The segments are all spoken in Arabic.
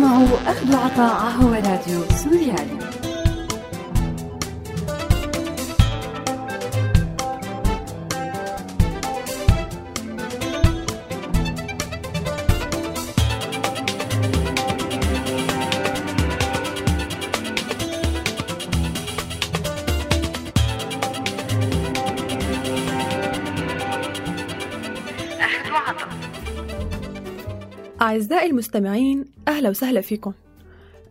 تسمعوا أخذ وعطاء هو راديو سوريالي. أعزائي المستمعين أهلا وسهلا فيكم.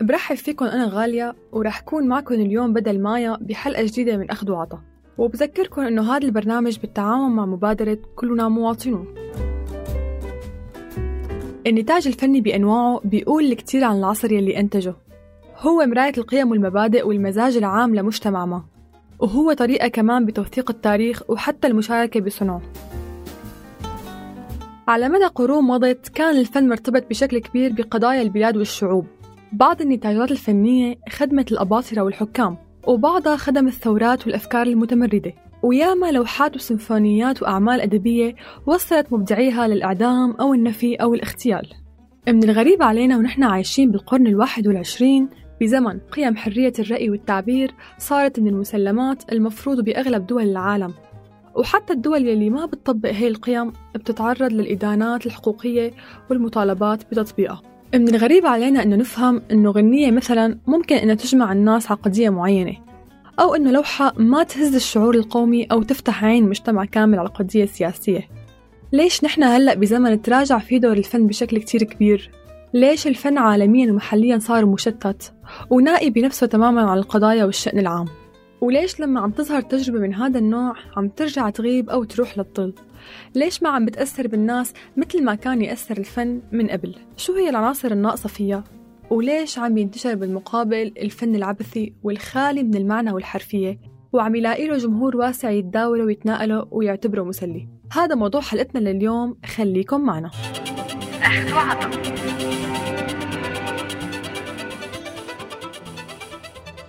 برحب فيكم أنا غالية ورح كون معكم اليوم بدل مايا بحلقة جديدة من أخذ وعطا. وبذكركم أنه هذا البرنامج بالتعاون مع مبادرة كلنا مواطنون. النتاج الفني بأنواعه بيقول الكثير عن العصر يلي أنتجه. هو مراية القيم والمبادئ والمزاج العام لمجتمع ما. وهو طريقة كمان بتوثيق التاريخ وحتى المشاركة بصنعه. على مدى قرون مضت كان الفن مرتبط بشكل كبير بقضايا البلاد والشعوب. بعض النتاجات الفنية خدمت الأباطرة والحكام وبعضها خدم الثورات والأفكار المتمردة. وياما لوحات وسيمفونيات وأعمال أدبية وصلت مبدعيها للإعدام أو النفي أو الاغتيال من الغريب علينا ونحن عايشين بالقرن الواحد والعشرين بزمن قيم حرية الرأي والتعبير صارت من المسلمات المفروض بأغلب دول العالم. وحتى الدول يلي ما بتطبق هي القيم بتتعرض للإدانات الحقوقية والمطالبات بتطبيقها من الغريب علينا أنه نفهم أنه غنية مثلا ممكن أنها تجمع الناس على قضية معينة أو أنه لوحة ما تهز الشعور القومي أو تفتح عين مجتمع كامل على قضية سياسية ليش نحن هلأ بزمن تراجع فيه دور الفن بشكل كتير كبير؟ ليش الفن عالميا ومحليا صار مشتت ونائي بنفسه تماما عن القضايا والشأن العام؟ وليش لما عم تظهر تجربة من هذا النوع عم ترجع تغيب أو تروح للظل؟ ليش ما عم بتأثر بالناس مثل ما كان يأثر الفن من قبل؟ شو هي العناصر الناقصة فيها؟ وليش عم ينتشر بالمقابل الفن العبثي والخالي من المعنى والحرفية وعم يلاقي له جمهور واسع يتداوله ويتناقله ويعتبره مسلي هذا موضوع حلقتنا لليوم خليكم معنا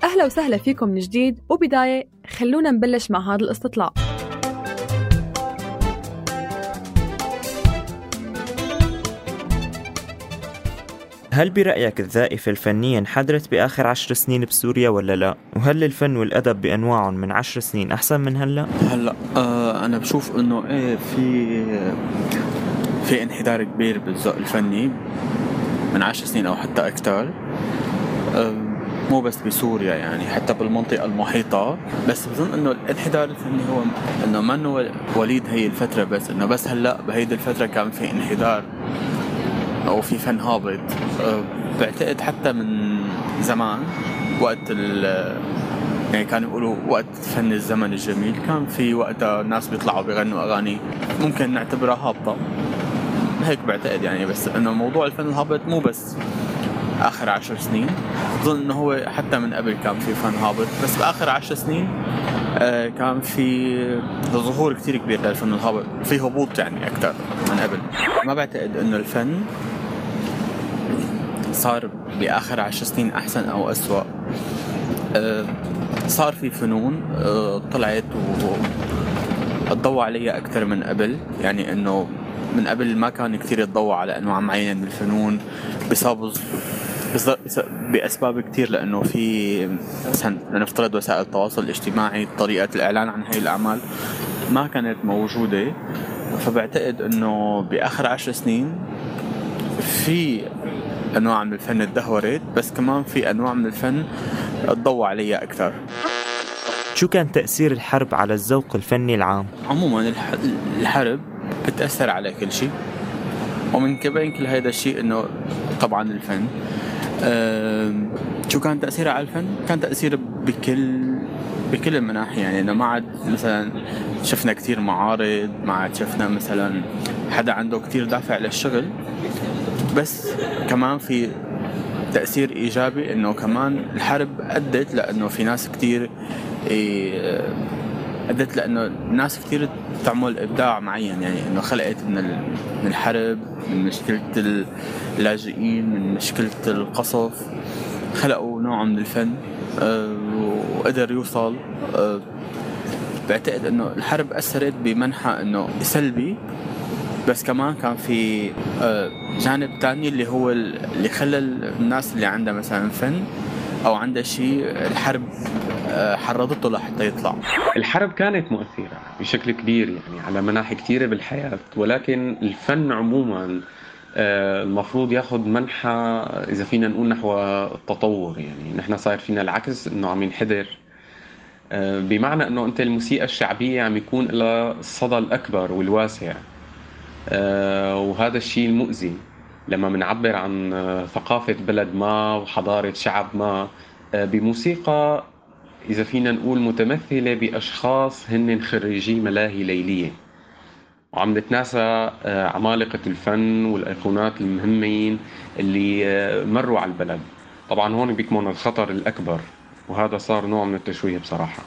أهلا وسهلا فيكم من جديد وبداية خلونا نبلش مع هذا الاستطلاع هل برأيك الذائفة الفنية انحدرت بآخر عشر سنين بسوريا ولا لا؟ وهل الفن والأدب بأنواعهم من عشر سنين أحسن من هلأ؟ هلا آه أنا بشوف إنه إيه في في انحدار كبير بالذوق الفني من عشر سنين أو حتى أكثر آه مو بس بسوريا يعني حتى بالمنطقة المحيطة. بس بظن إنه الانحدار الفني هو إنه ما وليد هي الفترة بس إنه بس هلأ بهيدي الفترة كان في انحدار أو في فن هابط. أه، بعتقد حتى من زمان وقت ال يعني كانوا يقولوا وقت فن الزمن الجميل كان في وقتها الناس بيطلعوا بيغنوا أغاني ممكن نعتبرها هابطة. هيك بعتقد يعني بس إنه موضوع الفن الهابط مو بس آخر عشر سنين. بظن إنه هو حتى من قبل كان في فن هابط بس بآخر عشر سنين آه، كان في ظهور كتير كبير للفن الهابط في هبوط يعني أكثر من قبل. ما بعتقد إنه الفن صار بآخر عشر سنين أحسن أو اسوء آه، صار في فنون آه، طلعت وتضوى عليها أكثر من قبل. يعني إنه من قبل ما كان كثير يتضوى على أنواع معينة من الفنون بسبب بس- بأسباب كثير لأنه في مثلا لنفترض وسائل التواصل الاجتماعي طريقة الإعلان عن هي الأعمال ما كانت موجودة. فبعتقد إنه بآخر عشر سنين في أنواع من الفن تدهورت بس كمان في أنواع من الفن تضوى عليها أكثر. شو كان تأثير الحرب على الذوق الفني العام؟ عموما الح- الحرب بتأثر على كل شيء. ومن بين كل هذا الشيء إنه طبعا الفن. شو كان تأثيره على الفن؟ كان تأثيره بكل بكل المناحي يعني إنه ما عاد مثلا شفنا كثير معارض ما عاد شفنا مثلا حدا عنده كثير دافع للشغل بس كمان في تأثير إيجابي إنه كمان الحرب أدت لأنه في ناس كتير إيه، أدت لأنه ناس كتير تعمل إبداع معين يعني إنه خلقت من من الحرب من مشكلة اللاجئين من مشكلة القصف خلقوا نوع من الفن آه، وقدر يوصل آه، بعتقد إنه الحرب أثرت بمنحى إنه سلبي بس كمان كان في آه، جانب تاني اللي هو اللي خلى الناس اللي عندها مثلا فن أو عندها شيء الحرب حرضته لحتى يطلع. الحرب كانت مؤثرة بشكل كبير يعني على مناحي كثيرة بالحياة ولكن الفن عموما آه، المفروض ياخذ منحى إذا فينا نقول نحو التطور يعني. نحن صاير فينا العكس إنه عم ينحدر. آه، بمعنى إنه أنت الموسيقى الشعبية عم يكون لها الصدى الأكبر والواسع. وهذا الشيء المؤذي. لما بنعبر عن ثقافة بلد ما وحضارة شعب ما بموسيقى إذا فينا نقول متمثلة بأشخاص هن خريجي ملاهي ليلية. وعم نتناسى آه، عمالقة الفن والأيقونات المهمين اللي آه، مروا على البلد. طبعا هون بيكمن الخطر الأكبر وهذا صار نوع من التشويه بصراحة.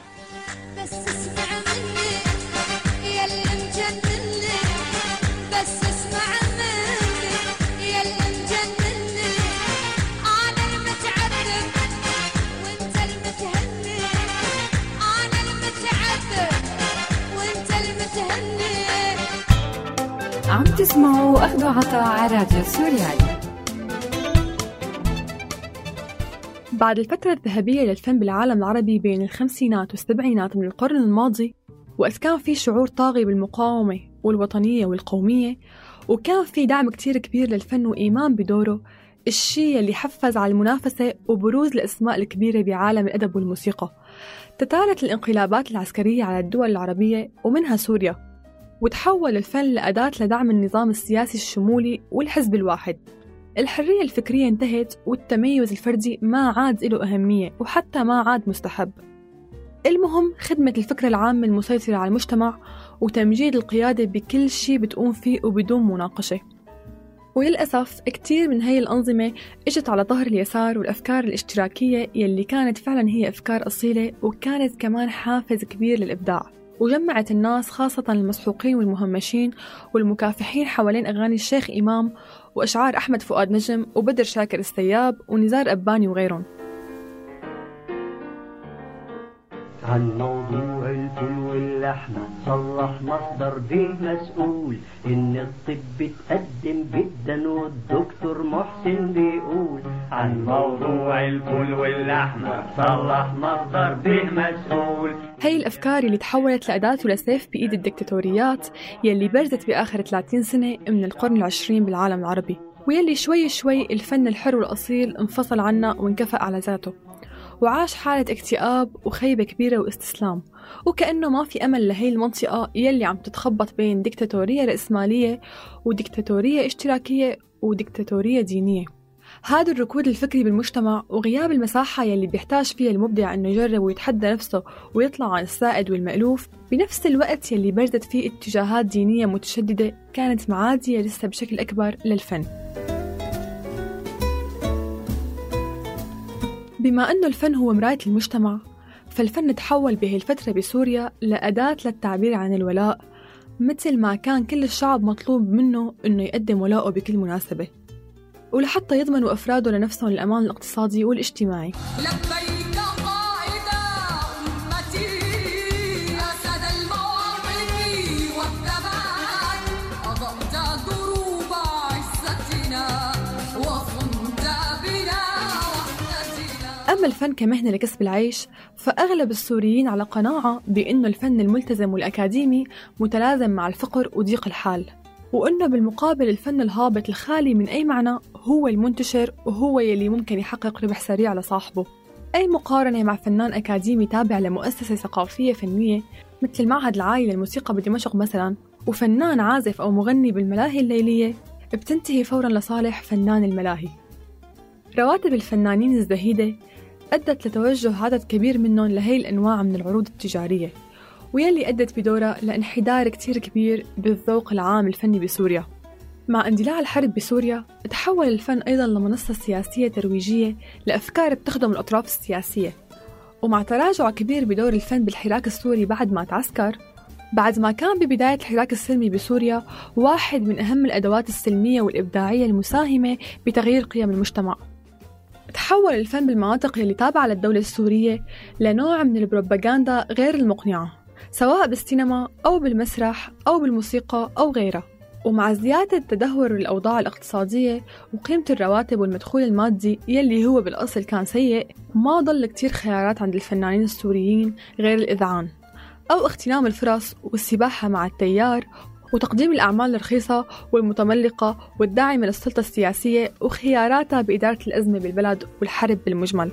عم تسمعوا أخذوا عطاء على راديو سوريالي. بعد الفترة الذهبية للفن بالعالم العربي بين الخمسينات والسبعينات من القرن الماضي وقت كان في شعور طاغي بالمقاومة والوطنية والقومية وكان في دعم كتير كبير للفن وإيمان بدوره الشيء اللي حفز على المنافسة وبروز الأسماء الكبيرة بعالم الأدب والموسيقى. تتالت الانقلابات العسكرية على الدول العربية ومنها سوريا. وتحول الفن لأداة لدعم النظام السياسي الشمولي والحزب الواحد. الحرية الفكرية انتهت والتميز الفردي ما عاد له أهمية وحتى ما عاد مستحب. المهم خدمة الفكرة العامة المسيطرة على المجتمع وتمجيد القيادة بكل شيء بتقوم فيه وبدون مناقشة. وللأسف كتير من هاي الأنظمة إجت على ظهر اليسار والأفكار الاشتراكية يلي كانت فعلا هي أفكار أصيلة وكانت كمان حافز كبير للإبداع. وجمعت الناس خاصة المسحوقين والمهمشين والمكافحين حوالين أغاني الشيخ إمام وأشعار أحمد فؤاد نجم وبدر شاكر السياب ونزار أباني وغيرهم. الفول واللحمة صلح مصدر به مسؤول. إن الطب تقدم جدا والدكتور محسن بيقول عن موضوع الفول واللحمة صلح مصدر به مسؤول. هي الأفكار اللي تحولت لأداة ولسيف بإيد الدكتاتوريات يلي برزت بآخر 30 سنة من القرن العشرين بالعالم العربي ويلي شوي شوي الفن الحر والأصيل انفصل عنا وانكفأ على ذاته. وعاش حالة اكتئاب وخيبة كبيرة واستسلام. وكأنه ما في أمل لهي المنطقة يلي عم تتخبط بين ديكتاتورية رأسمالية وديكتاتورية اشتراكية وديكتاتورية دينية. هذا الركود الفكري بالمجتمع وغياب المساحة يلي بيحتاج فيها المبدع إنه يجرب ويتحدى نفسه ويطلع عن السائد والمألوف بنفس الوقت يلي برزت فيه اتجاهات دينية متشددة كانت معادية لسه بشكل أكبر للفن. بما أنه الفن هو مراية المجتمع فالفن تحول بهي الفترة بسوريا لأداة للتعبير عن الولاء مثل ما كان كل الشعب مطلوب منه إنه يقدم ولاءه بكل مناسبة. ولحتى يضمنوا أفراده لنفسهم الأمان الاقتصادي والإجتماعي. أما الفن كمهنة لكسب العيش فأغلب السوريين على قناعة بأنه الفن الملتزم والأكاديمي متلازم مع الفقر وضيق الحال وأنه بالمقابل الفن الهابط الخالي من أي معنى هو المنتشر وهو يلي ممكن يحقق ربح سريع لصاحبه. أي مقارنة مع فنان أكاديمي تابع لمؤسسة ثقافية فنية مثل المعهد العالي للموسيقى بدمشق مثلا وفنان عازف أو مغني بالملاهي الليلية بتنتهي فورا لصالح فنان الملاهي. رواتب الفنانين الزهيدة أدت لتوجه عدد كبير منهم لهي الأنواع من العروض التجارية ويلي أدت بدورها لانحدار كتير كبير بالذوق العام الفني بسوريا. مع اندلاع الحرب بسوريا تحول الفن أيضا لمنصة سياسية ترويجية لأفكار بتخدم الأطراف السياسية. ومع تراجع كبير بدور الفن بالحراك السوري بعد ما تعسكر بعد ما كان ببداية الحراك السلمي بسوريا واحد من أهم الأدوات السلمية والإبداعية المساهمة بتغيير قيم المجتمع. تحول الفن بالمناطق اللي تابعة للدولة السورية لنوع من البروباغندا غير المقنعة سواء بالسينما أو بالمسرح أو بالموسيقى أو غيرها. ومع زيادة تدهور الأوضاع الاقتصادية وقيمة الرواتب والمدخول المادي يلي هو بالأصل كان سيء ما ضل كتير خيارات عند الفنانين السوريين غير الإذعان أو اغتنام الفرص والسباحة مع التيار وتقديم الأعمال الرخيصة والمتملقة والداعمة للسلطة السياسية وخياراتها بإدارة الأزمة بالبلد والحرب بالمجمل.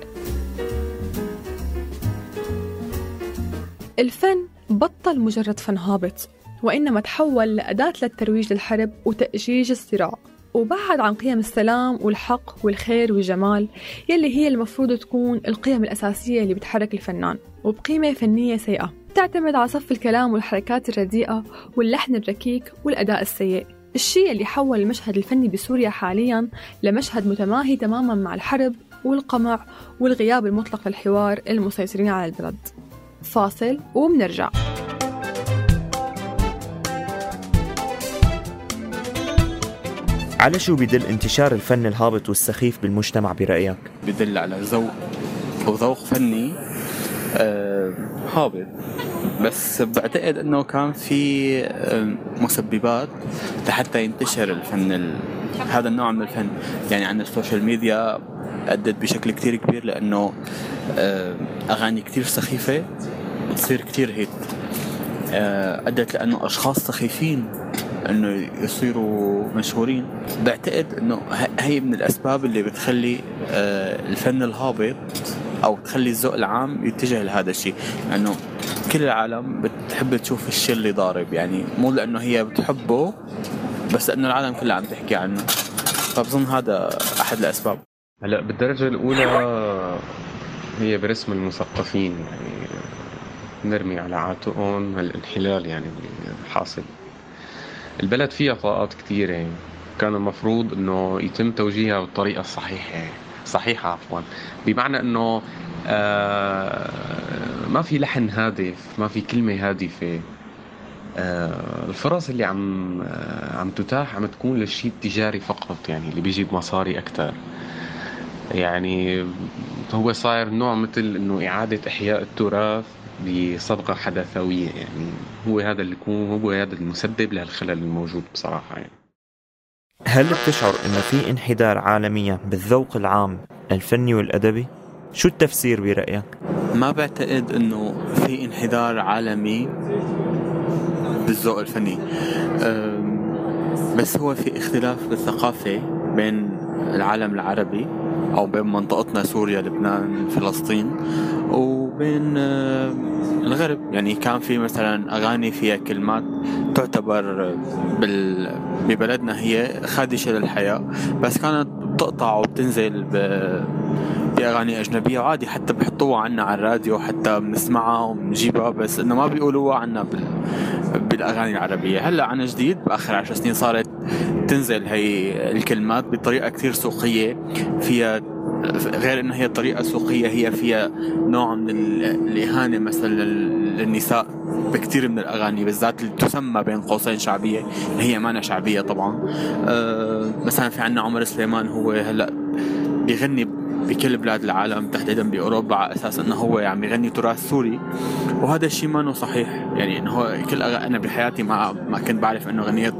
الفن بطل مجرد فن هابط وإنما تحول لأداة للترويج للحرب وتأجيج الصراع. وبعد عن قيم السلام والحق والخير والجمال يلي هي المفروض تكون القيم الأساسية اللي بتحرك الفنان. وبقيمة فنية سيئة. تعتمد على صف الكلام والحركات الرديئة واللحن الركيك والأداء السيء. الشيء اللي حول المشهد الفني بسوريا حاليا لمشهد متماهي تماما مع الحرب والقمع والغياب المطلق للحوار المسيطرين على البلد. فاصل وبنرجع. على شو بدل انتشار الفن الهابط والسخيف بالمجتمع برأيك؟ بدل على ذوق أو ذوق فني هابط. بس بعتقد إنه كان في آه مسببات لحتى ينتشر الفن ال... هذا النوع من الفن. يعني عن ال social media أدت بشكل كتير كبير لأنه آه أغاني كتير سخيفة بتصير كتير hit. آه أدت لأنه أشخاص سخيفين إنه يصيروا مشهورين. بعتقد إنه هي من الأسباب اللي بتخلي آه، الفن الهابط أو تخلي الذوق العام يتجه لهذا الشيء. لأنه كل العالم بتحب تشوف الشيء اللي ضارب. يعني مو لأنه هي بتحبه بس لأنه العالم كلها عم تحكي عنه. فبظن هذا أحد الأسباب. هلأ بالدرجة الأولى هي برسم المثقفين. يعني نرمي على عاتقهم الانحلال يعني الحاصل. البلد فيها طاقات كثيرة يعني. كان المفروض إنه يتم توجيهها بالطريقة الصحيحة. صحيحة عفوا. بمعنى إنه آه ما في لحن هادف ما في كلمة هادفة. آه الفرص اللي عم آه عم تتاح عم تكون للشيء التجاري فقط يعني اللي بيجيب مصاري أكثر يعني هو صاير نوع مثل إنه إعادة إحياء التراث بصبغة حدثوية يعني هو هذا اللي يكون هو هذا المسبب لهالخلل الموجود بصراحة يعني. هل بتشعر إنه في انحدار عالميا بالذوق العام الفني والأدبي؟ شو التفسير برأيك؟ ما بعتقد إنه في انحدار عالمي بالذوق الفني بس هو في اختلاف بالثقافة بين العالم العربي أو بين منطقتنا سوريا لبنان فلسطين. وبين آه، الغرب. يعني كان في مثلا أغاني فيها كلمات تعتبر بال ببلدنا هي خادشة للحياة. بس كانت بتقطع وبتنزل ب بأغاني أجنبية وعادي حتى بحطوها عنا على الراديو حتى بنسمعها وبنجيبها. بس إنه ما بيقولوها عنا بال... بالأغاني العربية. هلأ عن جديد بآخر عشر سنين صارت تنزل هي الكلمات بطريقة كثير سوقية فيها غير إنه هي طريقة سوقية هي فيها نوع من الإهانة مثلا للنساء بكثير من الأغاني بالذات اللي تسمى بين قوسين شعبية هي مانا شعبية طبعا. أه مثلا في عنا عمر سليمان هو هلأ بيغني بكل بلاد العالم تحديدا بأوروبا على أساس إنه هو عم يعني يغني تراث سوري. وهذا الشيء ما صحيح. يعني إنه هو كل أنا بحياتي ما ما كنت بعرف إنه غنية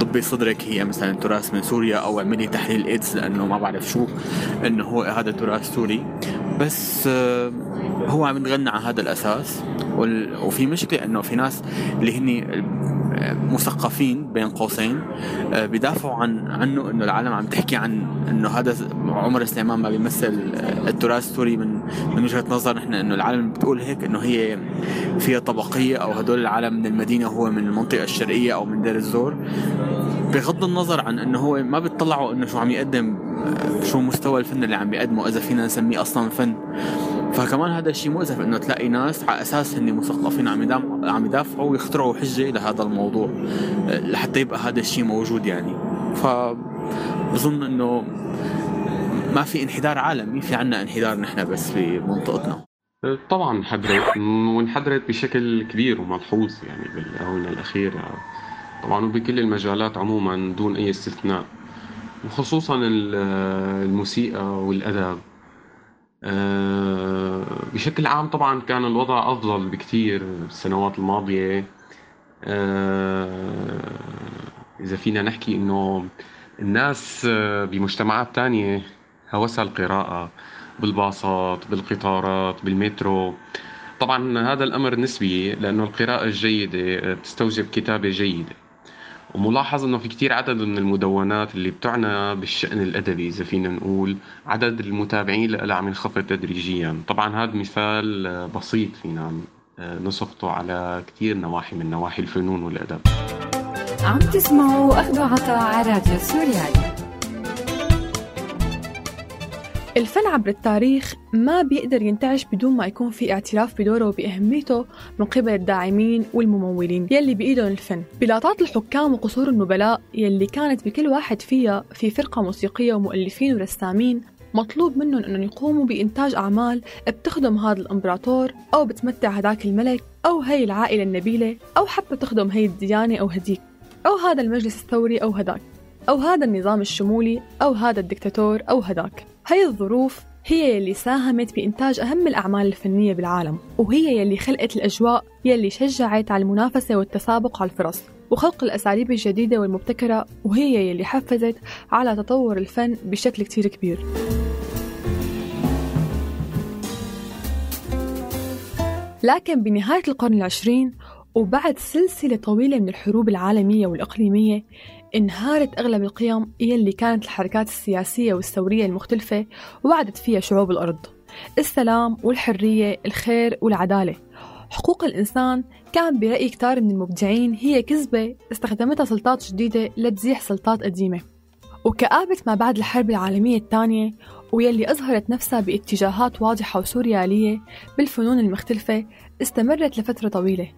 طبي صدرك هي مثلا تراث من سوريا أو أعملي تحليل إيدز لأنه ما بعرف شو إنه هو هذا تراث سوري. بس آه، هو عم يتغنى على هذا الأساس. وفي مشكلة إنه في ناس اللي هني مثقفين بين قوسين آه، بيدافعوا عن عنه إنه العالم عم تحكي عن إنه هذا عمر سليمان ما بيمثل التراث السوري من من وجهة نظر نحن إنه العالم بتقول هيك إنه هي فيها طبقية أو هدول العالم من المدينة هو من المنطقة الشرقية أو من دير الزور. بغض النظر عن إنه هو ما بيطلعوا إنه شو عم يقدم شو مستوى الفن اللي عم بيقدمه إذا فينا نسميه أصلا فن. فكمان هذا الشيء مؤسف إنه تلاقي ناس على أساس هن مثقفين عم عم يدافعوا ويخترعوا حجة لهذا الموضوع لحتى يبقى هذا الشيء موجود يعني. فبظن إنه ما في انحدار عالمي في عنا انحدار نحن بس في منطقتنا طبعا انحدرت وانحدرت بشكل كبير وملحوظ يعني بالآونة الأخيرة. طبعا وبكل المجالات عموما دون أي استثناء وخصوصا الموسيقى والأدب. آه، بشكل عام طبعا كان الوضع أفضل بكثير السنوات الماضية. آه، إذا فينا نحكي إنه الناس بمجتمعات تانية هوسها القراءة بالباصات بالقطارات بالمترو. طبعا هذا الأمر نسبي لأنه القراءة الجيدة تستوجب كتابة جيدة. وملاحظ إنه في كتير عدد من المدونات اللي بتعنى بالشأن الأدبي إذا فينا نقول عدد المتابعين لها عم ينخفض تدريجيا. طبعا هذا مثال بسيط فينا نسقطه على كتير نواحي من نواحي الفنون والأدب. عم تسمعوا أخذوا عطاء على راديو سوريالي. الفن عبر التاريخ ما بيقدر ينتعش بدون ما يكون في اعتراف بدوره وبأهميته من قبل الداعمين والممولين يلي بإيدهم الفن. بلاطات الحكام وقصور النبلاء يلي كانت بكل واحد فيها في فرقة موسيقية ومؤلفين ورسامين مطلوب منهم أنهم يقوموا بإنتاج أعمال بتخدم هذا الإمبراطور أو بتمتع هداك الملك أو هي العائلة النبيلة أو حتى تخدم هي الديانة أو هديك أو هذا المجلس الثوري أو هداك أو هذا النظام الشمولي أو هذا الدكتاتور أو هداك. هاي الظروف هي يلي ساهمت بإنتاج أهم الأعمال الفنية بالعالم وهي يلي خلقت الأجواء يلي شجعت على المنافسة والتسابق على الفرص وخلق الأساليب الجديدة والمبتكرة وهي يلي حفزت على تطور الفن بشكل كتير كبير. لكن بنهاية القرن العشرين وبعد سلسلة طويلة من الحروب العالمية والإقليمية انهارت أغلب القيم يلي كانت الحركات السياسية والثورية المختلفة وعدت فيها شعوب الأرض. السلام والحرية الخير والعدالة. حقوق الإنسان كان برأي كتار من المبدعين هي كذبة استخدمتها سلطات جديدة لتزيح سلطات قديمة. وكآبة ما بعد الحرب العالمية الثانية ويلي أظهرت نفسها باتجاهات واضحة وسوريالية بالفنون المختلفة استمرت لفترة طويلة.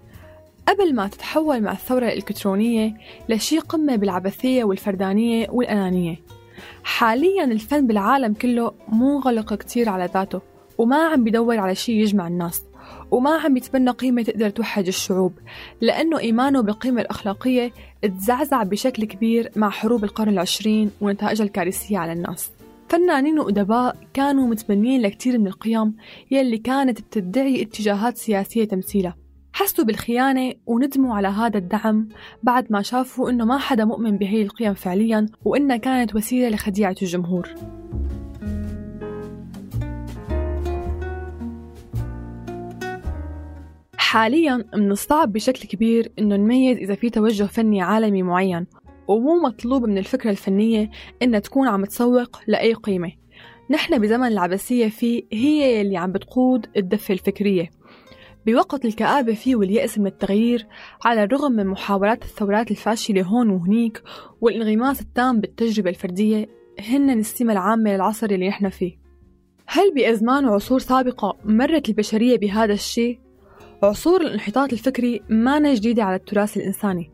قبل ما تتحول مع الثورة الإلكترونية لشي قمة بالعبثية والفردانية والأنانية. حاليا الفن بالعالم كله منغلق كتير على ذاته وما عم بدور على شي يجمع الناس وما عم يتبنى قيمة تقدر توحد الشعوب لأنه إيمانه بالقيمة الأخلاقية تزعزع بشكل كبير مع حروب القرن العشرين ونتائجها الكارثية على الناس. فنانين وأدباء كانوا متبنيين لكتير من القيم يلي كانت بتدعي اتجاهات سياسية تمثيلها. حسوا بالخيانة وندموا على هذا الدعم بعد ما شافوا إنه ما حدا مؤمن بهي القيم فعليا وإنها كانت وسيلة لخديعة الجمهور. حاليا من الصعب بشكل كبير إنه نميز إذا في توجه فني عالمي معين ومو مطلوب من الفكرة الفنية إنها تكون عم تسوق لأي قيمة. نحن بزمن العبثية فيه هي اللي عم بتقود الدفة الفكرية. بوقت الكآبة فيه واليأس من التغيير على الرغم من محاولات الثورات الفاشلة هون وهنيك والانغماس التام بالتجربة الفردية هن السمة العامة للعصر اللي نحن فيه. هل بأزمان وعصور سابقة مرت البشرية بهذا الشيء؟ عصور الانحطاط الفكري ما جديدة على التراث الإنساني.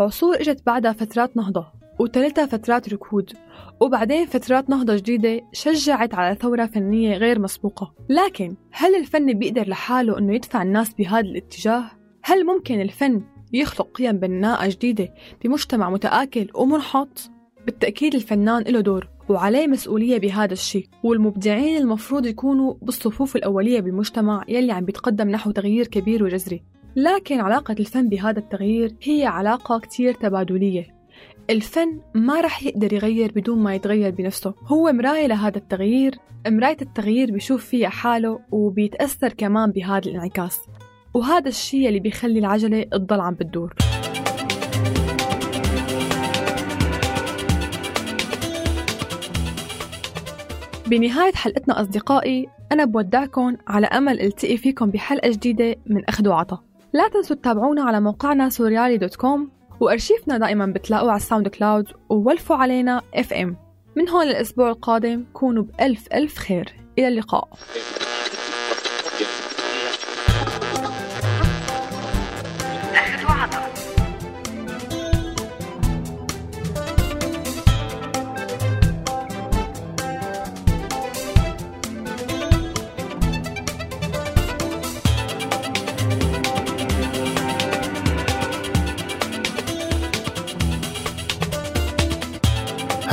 عصور إجت بعدها فترات نهضة. وتلتها فترات ركود وبعدين فترات نهضة جديدة شجعت على ثورة فنية غير مسبوقة لكن هل الفن بيقدر لحاله أنه يدفع الناس بهذا الاتجاه؟ هل ممكن الفن يخلق قيم بناءة جديدة بمجتمع متآكل ومنحط؟ بالتأكيد الفنان له دور وعليه مسؤولية بهذا الشيء والمبدعين المفروض يكونوا بالصفوف الأولية بالمجتمع يلي عم بيتقدم نحو تغيير كبير وجذري لكن علاقة الفن بهذا التغيير هي علاقة كتير تبادلية الفن ما رح يقدر يغير بدون ما يتغير بنفسه. هو مراية لهذا التغيير مراية التغيير بيشوف فيها حاله وبيتأثر كمان بهذا الانعكاس. وهذا الشيء اللي بيخلي العجلة تضل عم بتدور. بنهاية حلقتنا أصدقائي أنا بودعكم على أمل ألتقي فيكم بحلقة جديدة من أخذ وعطا. لا تنسوا تتابعونا على موقعنا سوريالي dot com وأرشيفنا دائما بتلاقوه على ال SoundCloud وولفوا علينا FM من هون الأسبوع القادم كونوا بألف ألف خير. إلى اللقاء.